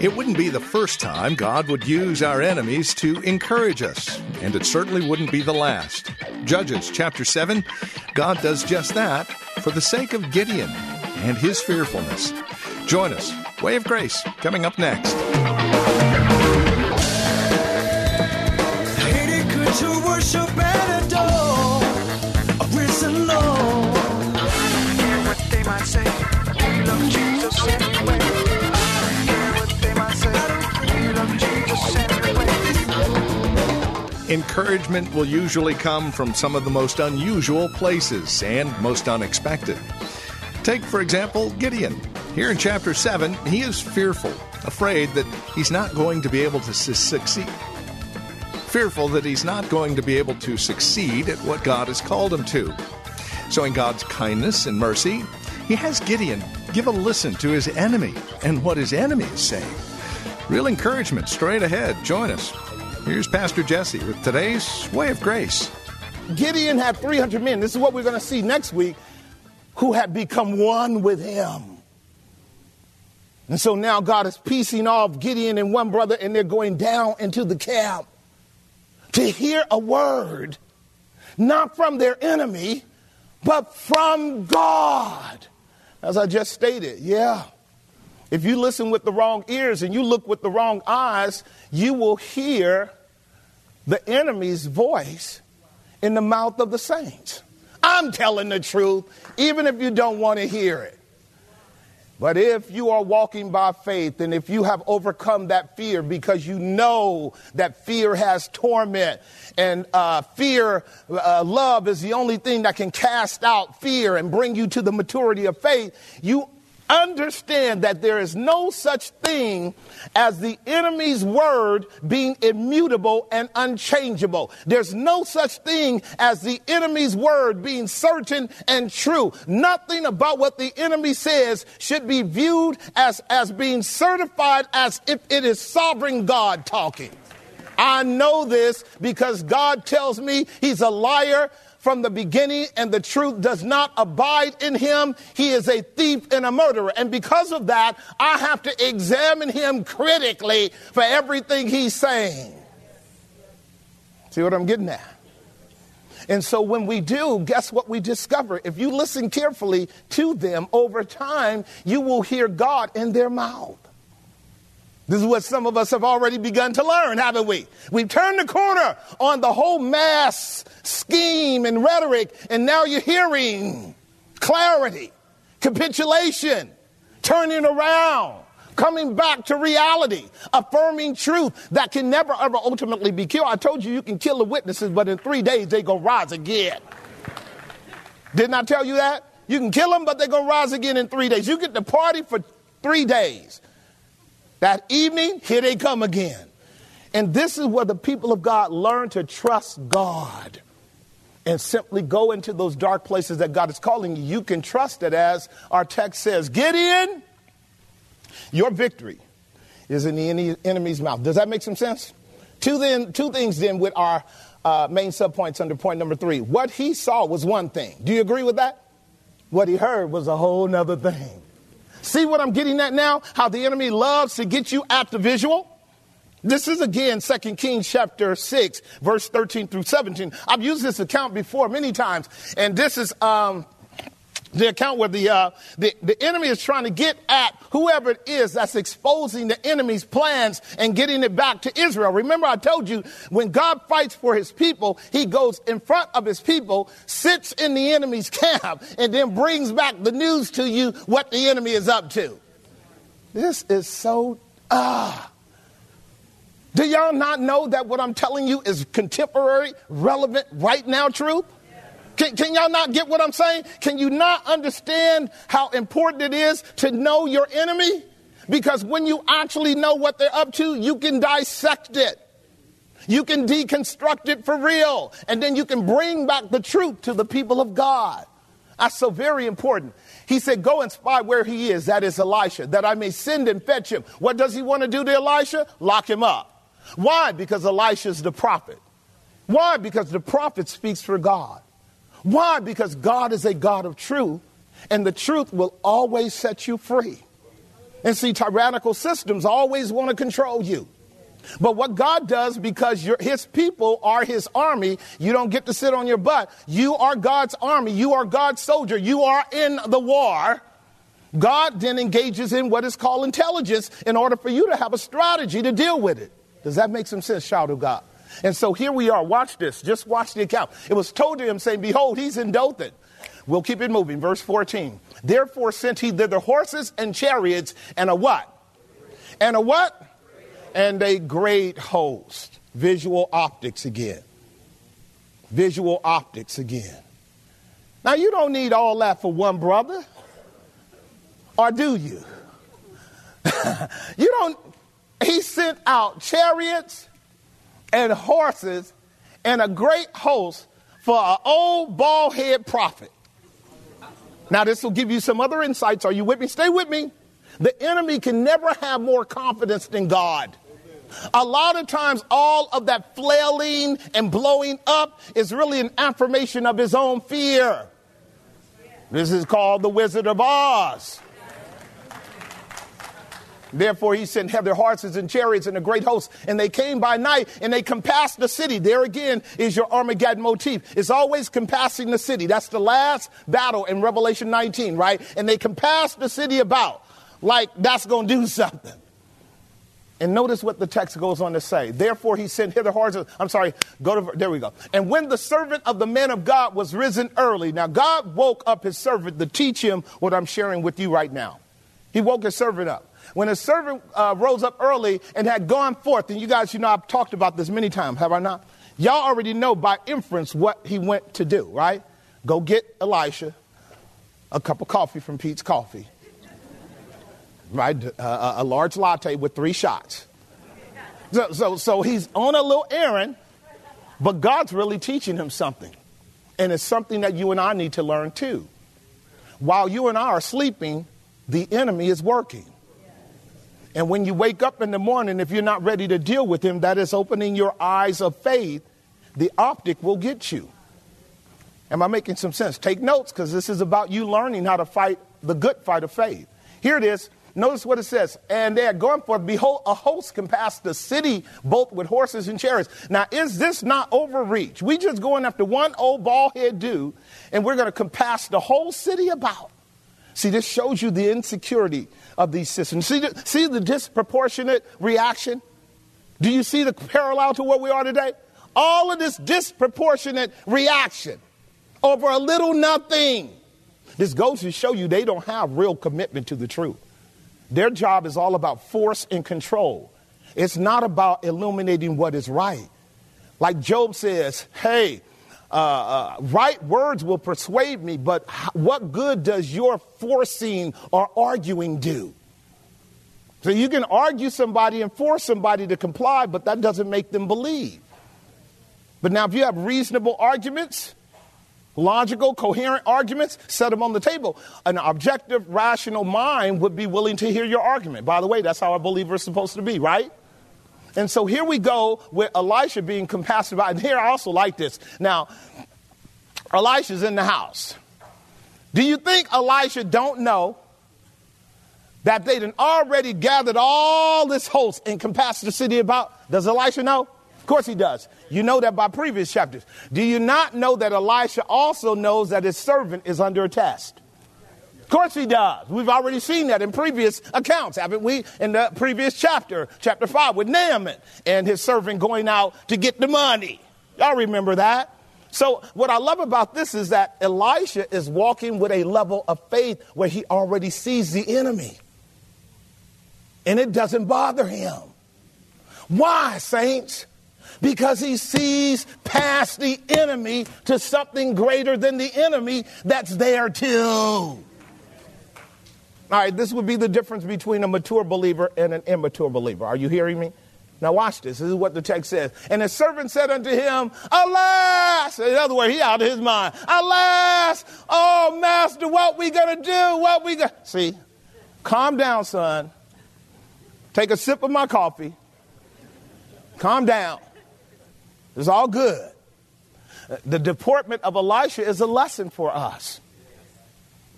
It wouldn't be the first time God would use our enemies to encourage us, and it certainly wouldn't be the last. Judges chapter 7, God does just that for the sake of Gideon and his fearfulness. Join us. Way of Grace coming up next. Encouragement will usually come from some of the most unusual places and most unexpected. Take, for example, Gideon. Here in chapter 7, he is fearful, afraid that he's not going to be able to su- succeed. Fearful that he's not going to be able to succeed at what God has called him to. So, in God's kindness and mercy, he has Gideon give a listen to his enemy and what his enemy is saying. Real encouragement straight ahead. Join us. Here's Pastor Jesse with today's Way of Grace. Gideon had 300 men. This is what we're going to see next week who had become one with him. And so now God is piecing off Gideon and one brother, and they're going down into the camp to hear a word, not from their enemy, but from God. As I just stated, yeah. If you listen with the wrong ears and you look with the wrong eyes, you will hear the enemy's voice in the mouth of the saints. I'm telling the truth, even if you don't want to hear it. But if you are walking by faith and if you have overcome that fear because you know that fear has torment and uh, fear, uh, love is the only thing that can cast out fear and bring you to the maturity of faith, you understand that there is no such thing as the enemy's word being immutable and unchangeable. There's no such thing as the enemy's word being certain and true. Nothing about what the enemy says should be viewed as, as being certified as if it is sovereign God talking. I know this because God tells me he's a liar from the beginning and the truth does not abide in him, he is a thief and a murderer. And because of that, I have to examine him critically for everything he's saying. See what I'm getting at? And so when we do, guess what we discover? If you listen carefully to them over time, you will hear God in their mouth. This is what some of us have already begun to learn, haven't we? We've turned the corner on the whole mass scheme and rhetoric, and now you're hearing clarity, capitulation, turning around, coming back to reality, affirming truth that can never ever ultimately be killed. I told you you can kill the witnesses, but in three days they go rise again. Didn't I tell you that? You can kill them, but they're going to rise again in three days. You get the party for three days. That evening, here they come again. And this is where the people of God learn to trust God and simply go into those dark places that God is calling you. You can trust it as our text says Gideon, your victory is in the enemy's mouth. Does that make some sense? Two, then, two things then with our uh, main subpoints under point number three. What he saw was one thing. Do you agree with that? What he heard was a whole nother thing. See what I'm getting at now? How the enemy loves to get you at the visual? This is again 2 Kings chapter 6, verse 13 through 17. I've used this account before many times, and this is um, the account where the, uh, the, the enemy is trying to get at whoever it is that's exposing the enemy's plans and getting it back to Israel. Remember, I told you when God fights for his people, he goes in front of his people, sits in the enemy's camp, and then brings back the news to you what the enemy is up to. This is so, ah. Do y'all not know that what I'm telling you is contemporary, relevant, right now truth? Can, can, y'all not get what I'm saying? Can you not understand how important it is to know your enemy? Because when you actually know what they're up to, you can dissect it. You can deconstruct it for real. And then you can bring back the truth to the people of God. That's so very important. He said, Go and spy where he is, that is Elisha, that I may send and fetch him. What does he want to do to Elisha? Lock him up. Why? Because Elisha is the prophet. Why? Because the prophet speaks for God. Why? Because God is a God of truth, and the truth will always set you free. And see, tyrannical systems always want to control you. But what God does, because his people are his army, you don't get to sit on your butt. You are God's army. You are God's soldier. You are in the war. God then engages in what is called intelligence in order for you to have a strategy to deal with it. Does that make some sense, Shout to God? And so here we are. Watch this. Just watch the account. It was told to him, saying, Behold, he's in Dothan. We'll keep it moving. Verse 14. Therefore sent he thither horses and chariots and a what? And a what? And a great host. Visual optics again. Visual optics again. Now, you don't need all that for one brother. Or do you? you don't. He sent out chariots and horses and a great host for an old bald head prophet. Now, this will give you some other insights. Are you with me? Stay with me. The enemy can never have more confidence than God. A lot of times, all of that flailing and blowing up is really an affirmation of his own fear. This is called the Wizard of Oz. Therefore, he sent their horses and chariots and a great host, and they came by night and they compassed the city. There again is your Armageddon motif. It's always compassing the city. That's the last battle in Revelation 19, right? And they compassed the city about like that's going to do something. And notice what the text goes on to say. Therefore, he sent hither horses. I'm sorry, go to, there we go. And when the servant of the man of God was risen early, now God woke up his servant to teach him what I'm sharing with you right now. He woke his servant up. When a servant uh, rose up early and had gone forth, and you guys, you know, I've talked about this many times, have I not? Y'all already know by inference what he went to do, right? Go get Elisha a cup of coffee from Peet's Coffee, right? Uh, a large latte with three shots. So, so, so he's on a little errand, but God's really teaching him something. And it's something that you and I need to learn too. While you and I are sleeping, the enemy is working. And when you wake up in the morning, if you're not ready to deal with him, that is opening your eyes of faith. The optic will get you. Am I making some sense? Take notes because this is about you learning how to fight the good fight of faith. Here it is. Notice what it says. And they are going forth. Behold, a host can pass the city both with horses and chariots. Now, is this not overreach? We just going after one old bald head dude, and we're going to compass the whole city about. See, this shows you the insecurity of these systems. See the, see the disproportionate reaction? Do you see the parallel to where we are today? All of this disproportionate reaction over a little nothing. This goes to show you they don't have real commitment to the truth. Their job is all about force and control. It's not about illuminating what is right. Like Job says, hey, uh, uh, right words will persuade me, but what good does your forcing or arguing do? So you can argue somebody and force somebody to comply, but that doesn't make them believe. But now, if you have reasonable arguments, logical, coherent arguments, set them on the table. An objective, rational mind would be willing to hear your argument. By the way, that's how a believer is supposed to be, right? And so here we go with Elisha being compassionate about. And here I also like this. Now, Elisha's in the house. Do you think Elisha don't know that they'd already gathered all this host and compassed the city about? Does Elisha know? Of course he does. You know that by previous chapters. Do you not know that Elisha also knows that his servant is under a test? Of course he does. We've already seen that in previous accounts, haven't we? In the previous chapter, chapter 5, with Naaman and his servant going out to get the money. Y'all remember that? So, what I love about this is that Elisha is walking with a level of faith where he already sees the enemy. And it doesn't bother him. Why, saints? Because he sees past the enemy to something greater than the enemy that's there too. All right, this would be the difference between a mature believer and an immature believer. Are you hearing me? Now watch this. This is what the text says. And the servant said unto him, Alas! In other words, he out of his mind. Alas! Oh, master, what we gonna do? What we gonna... See, calm down, son. Take a sip of my coffee. Calm down. It's all good. The deportment of Elisha is a lesson for us.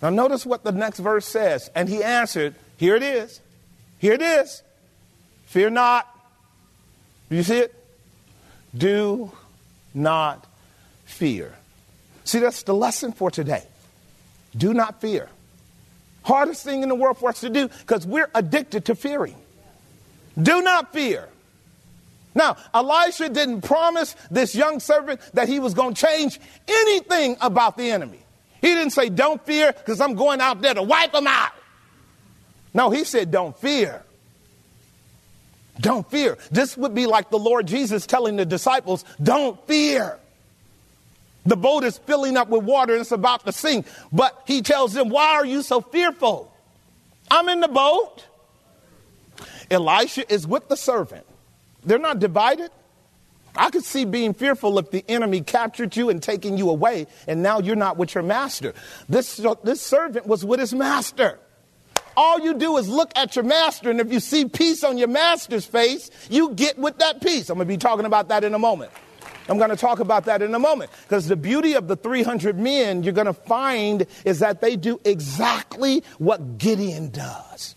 Now, notice what the next verse says. And he answered, Here it is. Here it is. Fear not. Do you see it? Do not fear. See, that's the lesson for today. Do not fear. Hardest thing in the world for us to do because we're addicted to fearing. Do not fear. Now, Elisha didn't promise this young servant that he was going to change anything about the enemy. He didn't say, Don't fear because I'm going out there to wipe them out. No, he said, Don't fear. Don't fear. This would be like the Lord Jesus telling the disciples, Don't fear. The boat is filling up with water and it's about to sink. But he tells them, Why are you so fearful? I'm in the boat. Elisha is with the servant. They're not divided. I could see being fearful if the enemy captured you and taking you away, and now you're not with your master. This, this servant was with his master. All you do is look at your master, and if you see peace on your master's face, you get with that peace. I'm going to be talking about that in a moment. I'm going to talk about that in a moment because the beauty of the 300 men you're going to find is that they do exactly what Gideon does.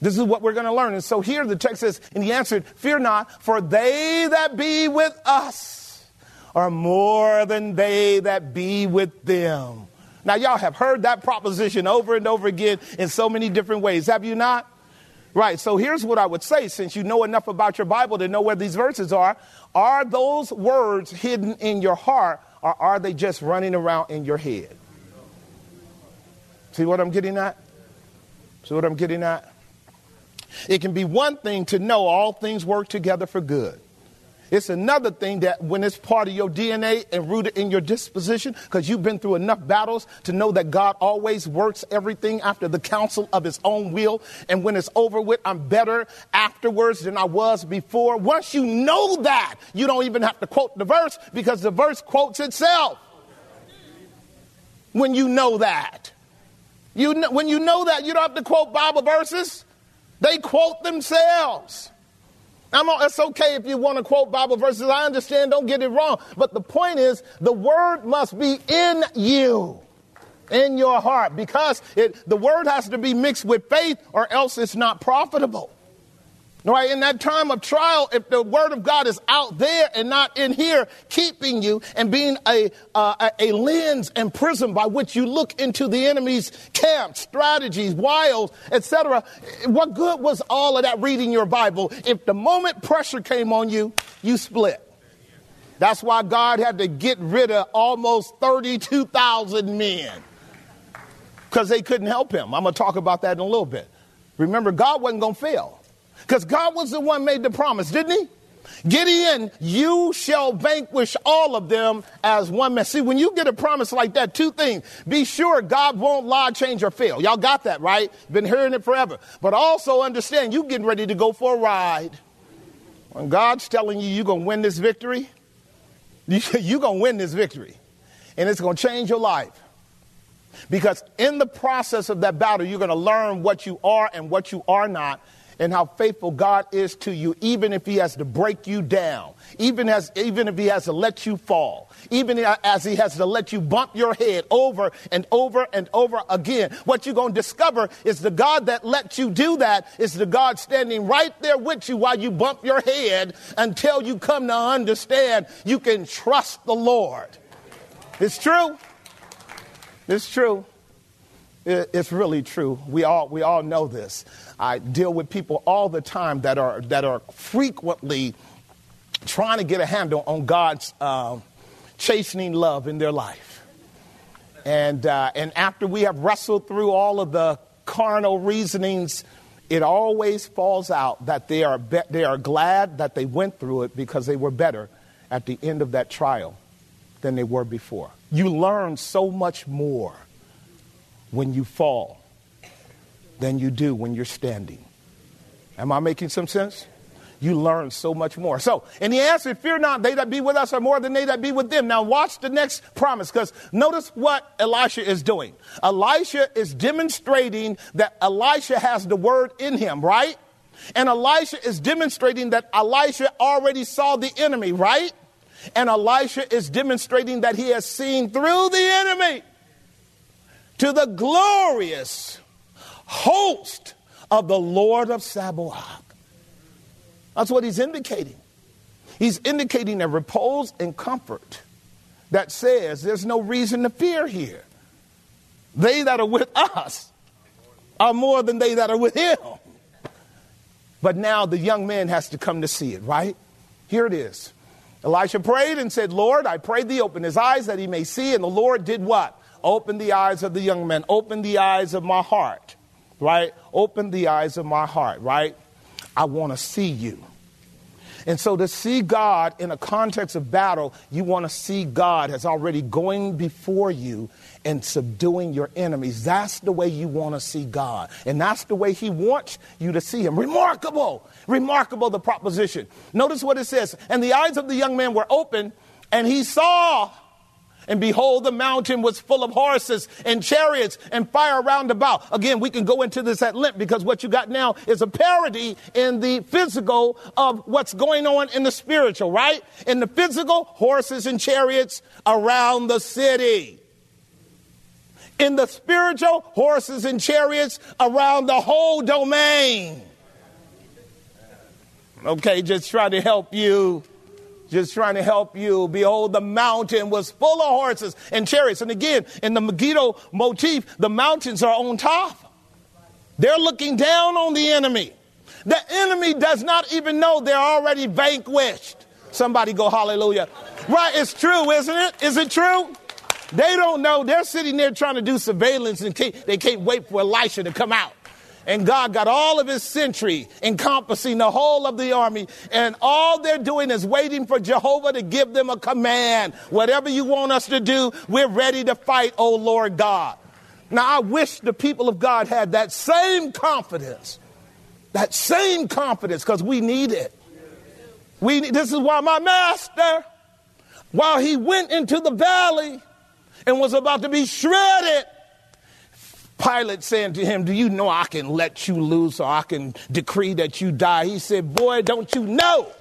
This is what we're going to learn. And so here the text says, and he answered, Fear not, for they that be with us are more than they that be with them. Now, y'all have heard that proposition over and over again in so many different ways, have you not? Right, so here's what I would say since you know enough about your Bible to know where these verses are. Are those words hidden in your heart or are they just running around in your head? See what I'm getting at? See what I'm getting at? It can be one thing to know all things work together for good. It's another thing that when it's part of your DNA and rooted in your disposition, because you've been through enough battles to know that God always works everything after the counsel of his own will. And when it's over with, I'm better afterwards than I was before. Once you know that, you don't even have to quote the verse because the verse quotes itself. When you know that. You know, when you know that, you don't have to quote Bible verses. They quote themselves. I'm, it's okay if you want to quote Bible verses. I understand. Don't get it wrong. But the point is, the word must be in you, in your heart, because it, the word has to be mixed with faith, or else it's not profitable. Right? In that time of trial, if the word of God is out there and not in here, keeping you and being a, uh, a lens and prism by which you look into the enemy's camp, strategies, wiles, etc. What good was all of that reading your Bible if the moment pressure came on you, you split? That's why God had to get rid of almost 32,000 men because they couldn't help him. I'm going to talk about that in a little bit. Remember, God wasn't going to fail. Because God was the one made the promise, didn't he? Gideon, you shall vanquish all of them as one man. See, when you get a promise like that, two things. Be sure God won't lie, change, or fail. Y'all got that, right? Been hearing it forever. But also understand you getting ready to go for a ride. When God's telling you you're going to win this victory, you're going to win this victory. And it's going to change your life. Because in the process of that battle, you're going to learn what you are and what you are not and how faithful God is to you, even if He has to break you down, even, as, even if He has to let you fall, even as He has to let you bump your head over and over and over again. What you're going to discover is the God that lets you do that is the God standing right there with you while you bump your head until you come to understand you can trust the Lord. It's true. It's true. It's really true. We all, we all know this. I deal with people all the time that are, that are frequently trying to get a handle on God's uh, chastening love in their life. And, uh, and after we have wrestled through all of the carnal reasonings it always falls out that they are, be- they are glad that they went through it because they were better at the end of that trial than they were before. You learn so much more when you fall than you do when you're standing. Am I making some sense? You learn so much more. So, and he answered, Fear not, they that be with us are more than they that be with them. Now, watch the next promise, because notice what Elisha is doing. Elisha is demonstrating that Elisha has the word in him, right? And Elisha is demonstrating that Elisha already saw the enemy, right? And Elisha is demonstrating that he has seen through the enemy to the glorious host of the Lord of Sabaoth. That's what he's indicating. He's indicating a repose and comfort that says there's no reason to fear here. They that are with us are more than they that are with him. But now the young man has to come to see it, right? Here it is. Elisha prayed and said, Lord, I pray thee, open his eyes that he may see. And the Lord did what? Open the eyes of the young man, open the eyes of my heart, right? Open the eyes of my heart, right? I want to see you. And so to see God in a context of battle, you want to see God as already going before you and subduing your enemies. That's the way you want to see God. And that's the way He wants you to see Him. Remarkable, remarkable the proposition. Notice what it says. And the eyes of the young man were open, and he saw and behold, the mountain was full of horses and chariots and fire round about. Again, we can go into this at length because what you got now is a parody in the physical of what's going on in the spiritual, right? In the physical, horses and chariots around the city. In the spiritual, horses and chariots around the whole domain. Okay, just try to help you just trying to help you. Behold, the mountain was full of horses and chariots. And again, in the Megiddo motif, the mountains are on top. They're looking down on the enemy. The enemy does not even know they're already vanquished. Somebody go hallelujah. Right, it's true, isn't it? Is it true? They don't know. They're sitting there trying to do surveillance and they can't wait for Elisha to come out and God got all of his sentry encompassing the whole of the army. And all they're doing is waiting for Jehovah to give them a command. Whatever you want us to do, we're ready to fight, oh Lord God. Now, I wish the people of God had that same confidence, that same confidence, because we need it. We, this is why my master, while he went into the valley and was about to be shredded, Pilate saying to him, Do you know I can let you loose or I can decree that you die? He said, Boy, don't you know?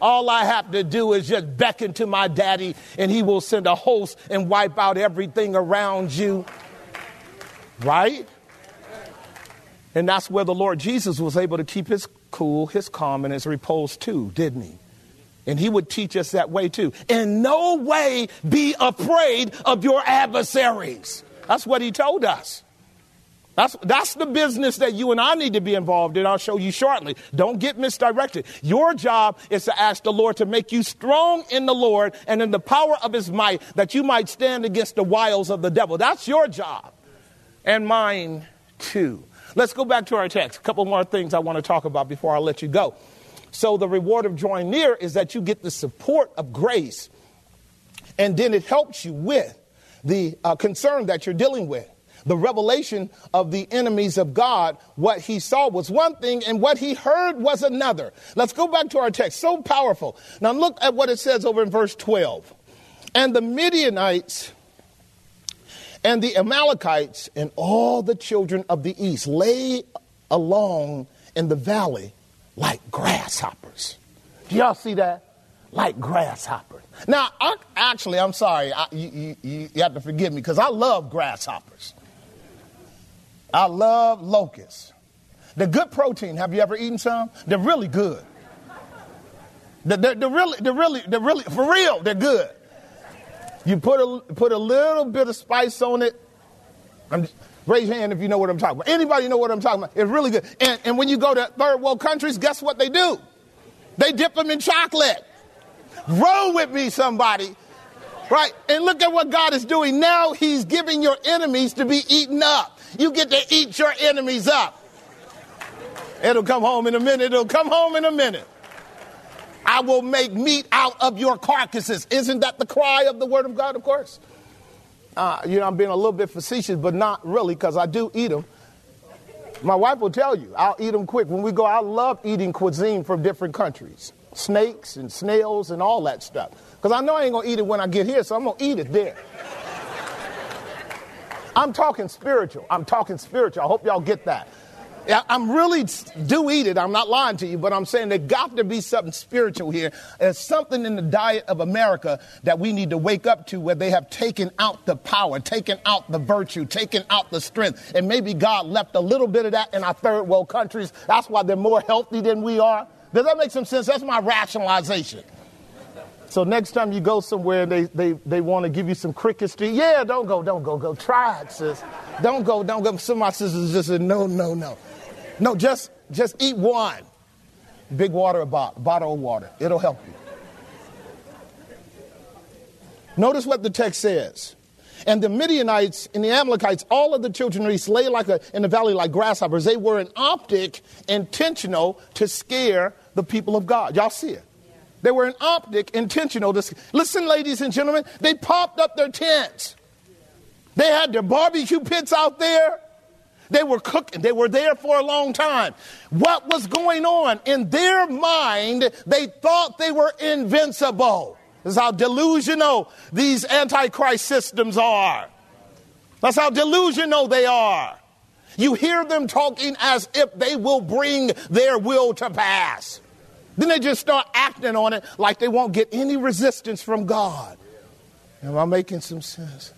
All I have to do is just beckon to my daddy, and he will send a host and wipe out everything around you. Right? And that's where the Lord Jesus was able to keep his cool, his calm, and his repose too, didn't he? And he would teach us that way too. In no way be afraid of your adversaries. That's what he told us. That's, that's the business that you and I need to be involved in. I'll show you shortly. Don't get misdirected. Your job is to ask the Lord to make you strong in the Lord and in the power of his might that you might stand against the wiles of the devil. That's your job. And mine too. Let's go back to our text. A couple more things I want to talk about before I let you go. So, the reward of drawing near is that you get the support of grace, and then it helps you with the uh, concern that you're dealing with the revelation of the enemies of God, what he saw was one thing and what he heard was another. Let's go back to our text. So powerful. Now look at what it says over in verse 12. And the Midianites and the Amalekites and all the children of the east lay along in the valley like grasshoppers. Do y'all see that? Like grasshoppers. Now, I, actually, I'm sorry. I, you, you, you have to forgive me because I love grasshoppers. I love locusts. They're good protein. Have you ever eaten some? They're really good. They're, they're, they're, really, they're really, they're really, for real, they're good. You put a, put a little bit of spice on it. I'm, raise your hand if you know what I'm talking about. Anybody know what I'm talking about? It's really good. And, and when you go to third world countries, guess what they do? They dip them in chocolate. Roll with me, somebody. Right? And look at what God is doing. Now He's giving your enemies to be eaten up. You get to eat your enemies up. It'll come home in a minute. It'll come home in a minute. I will make meat out of your carcasses. Isn't that the cry of the word of God, of course? Uh, you know, I'm being a little bit facetious, but not really, because I do eat them. My wife will tell you, I'll eat them quick. When we go, I love eating cuisine from different countries snakes and snails and all that stuff. Because I know I ain't going to eat it when I get here, so I'm going to eat it there. I'm talking spiritual. I'm talking spiritual. I hope y'all get that. I'm really do eat it. I'm not lying to you, but I'm saying there got to be something spiritual here. There's something in the diet of America that we need to wake up to where they have taken out the power, taken out the virtue, taken out the strength. And maybe God left a little bit of that in our third world countries. That's why they're more healthy than we are. Does that make some sense? That's my rationalization. So next time you go somewhere and they, they, they want to give you some cricket street, yeah, don't go, don't go, go. Try it, sis. Don't go, don't go. Some of my sisters just said, no, no, no. No, just just eat one. Big water bottle, bottle of water. It'll help you. Notice what the text says. And the Midianites and the Amalekites, all of the children of East lay like a, in the valley like grasshoppers. They were an optic, intentional to scare the people of God. Y'all see it? They were an optic, intentional to listen, ladies and gentlemen. They popped up their tents. They had their barbecue pits out there. They were cooking. They were there for a long time. What was going on? In their mind, they thought they were invincible. This is how delusional these antichrist systems are. That's how delusional they are. You hear them talking as if they will bring their will to pass. Then they just start acting on it like they won't get any resistance from God. Am I making some sense?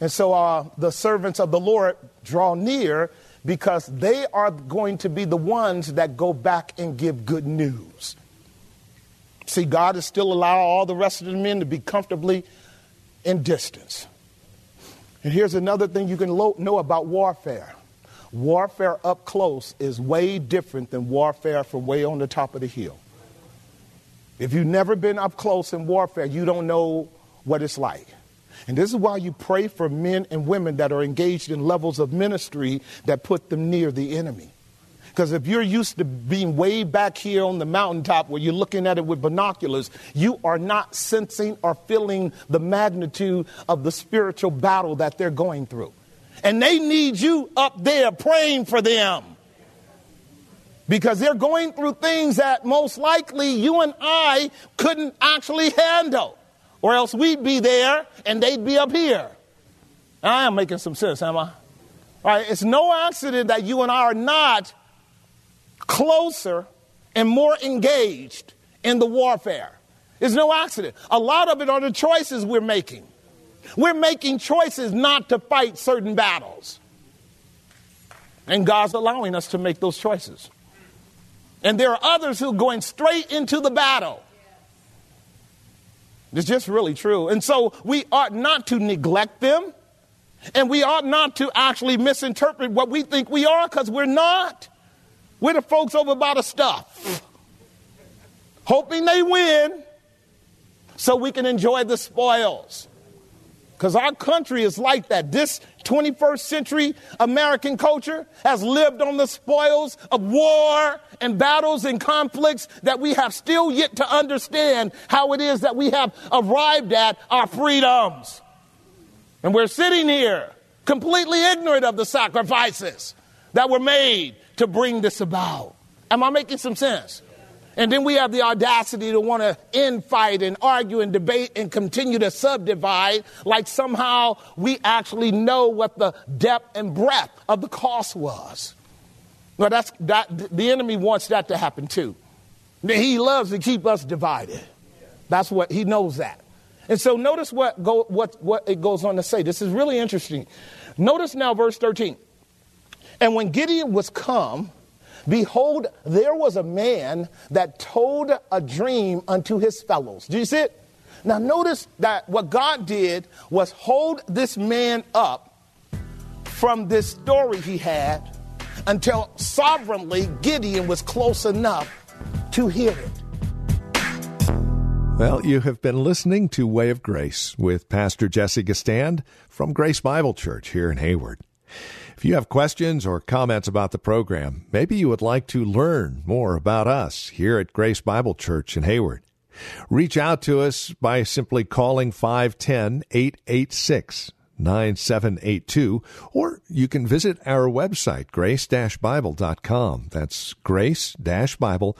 And so uh, the servants of the Lord draw near because they are going to be the ones that go back and give good news. See, God is still allowing all the rest of the men to be comfortably in distance. And here's another thing you can lo- know about warfare warfare up close is way different than warfare from way on the top of the hill. If you've never been up close in warfare, you don't know what it's like. And this is why you pray for men and women that are engaged in levels of ministry that put them near the enemy. Because if you're used to being way back here on the mountaintop where you're looking at it with binoculars, you are not sensing or feeling the magnitude of the spiritual battle that they're going through. And they need you up there praying for them. Because they're going through things that most likely you and I couldn't actually handle or else we'd be there and they'd be up here. I am making some sense, am I? All right, it's no accident that you and I are not closer and more engaged in the warfare. It's no accident. A lot of it are the choices we're making. We're making choices not to fight certain battles. And God's allowing us to make those choices. And there are others who are going straight into the battle it's just really true. And so we ought not to neglect them. And we ought not to actually misinterpret what we think we are because we're not. We're the folks over by the stuff, hoping they win so we can enjoy the spoils. Because our country is like that. This 21st century American culture has lived on the spoils of war and battles and conflicts that we have still yet to understand how it is that we have arrived at our freedoms. And we're sitting here completely ignorant of the sacrifices that were made to bring this about. Am I making some sense? And then we have the audacity to want to infight and argue and debate and continue to subdivide like somehow we actually know what the depth and breadth of the cost was. Well, that's, that, the enemy wants that to happen too. He loves to keep us divided. That's what he knows that. And so notice what, go, what, what it goes on to say. This is really interesting. Notice now verse 13. And when Gideon was come, Behold, there was a man that told a dream unto his fellows. Do you see it? Now, notice that what God did was hold this man up from this story he had until sovereignly Gideon was close enough to hear it. Well, you have been listening to Way of Grace with Pastor Jesse Gistand from Grace Bible Church here in Hayward. If you have questions or comments about the program, maybe you would like to learn more about us here at Grace Bible Church in Hayward. Reach out to us by simply calling 510 886 9782, or you can visit our website, grace Bible.com. That's grace Bible.com.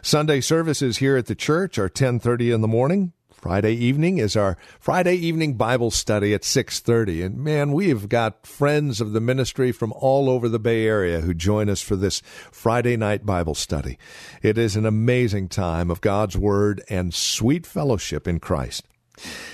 Sunday services here at the church are 1030 in the morning, Friday evening is our Friday evening Bible study at 6:30 and man we've got friends of the ministry from all over the Bay Area who join us for this Friday night Bible study. It is an amazing time of God's word and sweet fellowship in Christ.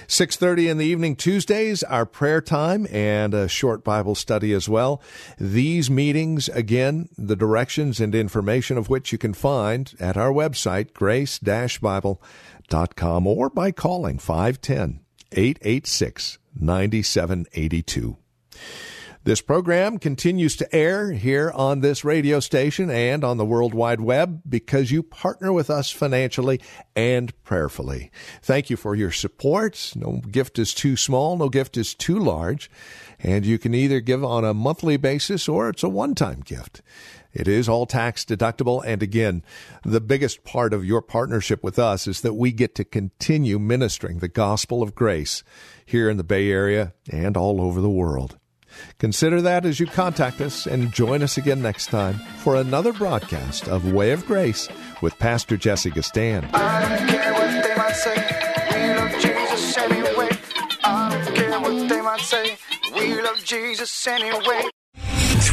6:30 in the evening Tuesdays our prayer time and a short Bible study as well. These meetings again the directions and information of which you can find at our website grace-bible.com com or by calling 510 886 9782. This program continues to air here on this radio station and on the World Wide Web because you partner with us financially and prayerfully. Thank you for your support. No gift is too small, no gift is too large, and you can either give on a monthly basis or it's a one time gift. It is all tax deductible. And again, the biggest part of your partnership with us is that we get to continue ministering the gospel of grace here in the Bay Area and all over the world. Consider that as you contact us and join us again next time for another broadcast of Way of Grace with Pastor Jesse Gistand. I don't care what they might say. We love Jesus anyway.